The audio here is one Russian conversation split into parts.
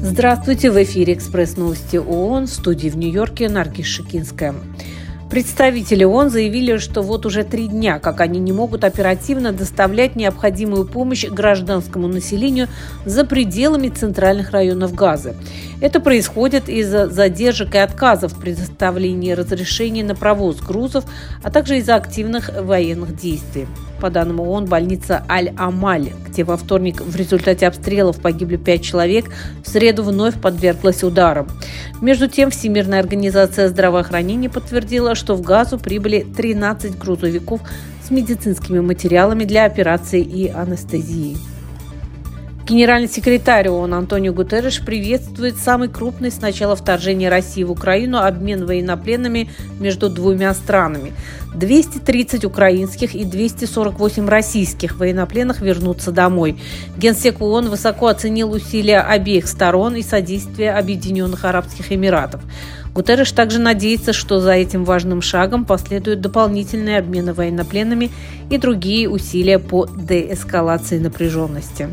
Здравствуйте, в эфире «Экспресс новости ООН» в студии в Нью-Йорке Наргиз Шикинская. Представители ООН заявили, что вот уже три дня, как они не могут оперативно доставлять необходимую помощь гражданскому населению за пределами центральных районов Газы. Это происходит из-за задержек и отказов в предоставлении разрешений на провоз грузов, а также из-за активных военных действий. По данным ООН, больница Аль-Амаль, где во вторник в результате обстрелов погибли пять человек, в среду вновь подверглась ударам. Между тем, Всемирная организация здравоохранения подтвердила, что в Газу прибыли 13 грузовиков с медицинскими материалами для операции и анестезии. Генеральный секретарь ООН Антонио Гутерреш приветствует самый крупный с начала вторжения России в Украину обмен военнопленными между двумя странами. 230 украинских и 248 российских военнопленных вернутся домой. Генсек ООН высоко оценил усилия обеих сторон и содействие Объединенных Арабских Эмиратов. Гутерреш также надеется, что за этим важным шагом последуют дополнительные обмены военнопленными и другие усилия по деэскалации напряженности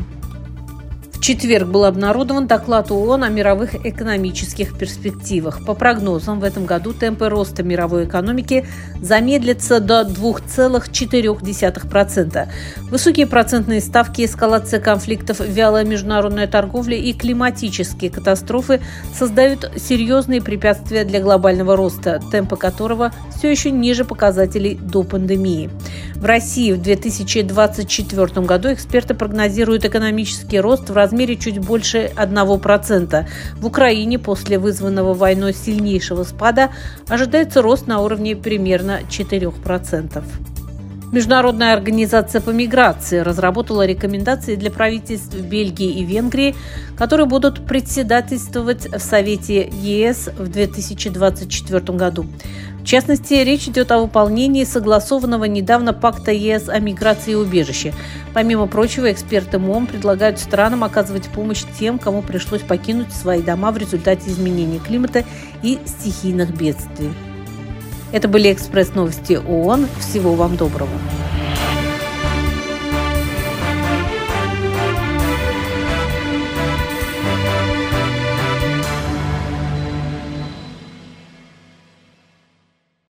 четверг был обнародован доклад ООН о мировых экономических перспективах. По прогнозам, в этом году темпы роста мировой экономики замедлятся до 2,4%. Высокие процентные ставки, эскалация конфликтов, вялая международная торговля и климатические катастрофы создают серьезные препятствия для глобального роста, темпы которого все еще ниже показателей до пандемии. В России в 2024 году эксперты прогнозируют экономический рост в размере чуть больше 1%. В Украине после вызванного войной сильнейшего спада ожидается рост на уровне примерно 4%. Международная организация по миграции разработала рекомендации для правительств Бельгии и Венгрии, которые будут председательствовать в Совете ЕС в 2024 году. В частности, речь идет о выполнении согласованного недавно пакта ЕС о миграции и убежище. Помимо прочего, эксперты МОМ предлагают странам оказывать помощь тем, кому пришлось покинуть свои дома в результате изменения климата и стихийных бедствий. Это были экспресс-новости ООН. Всего вам доброго.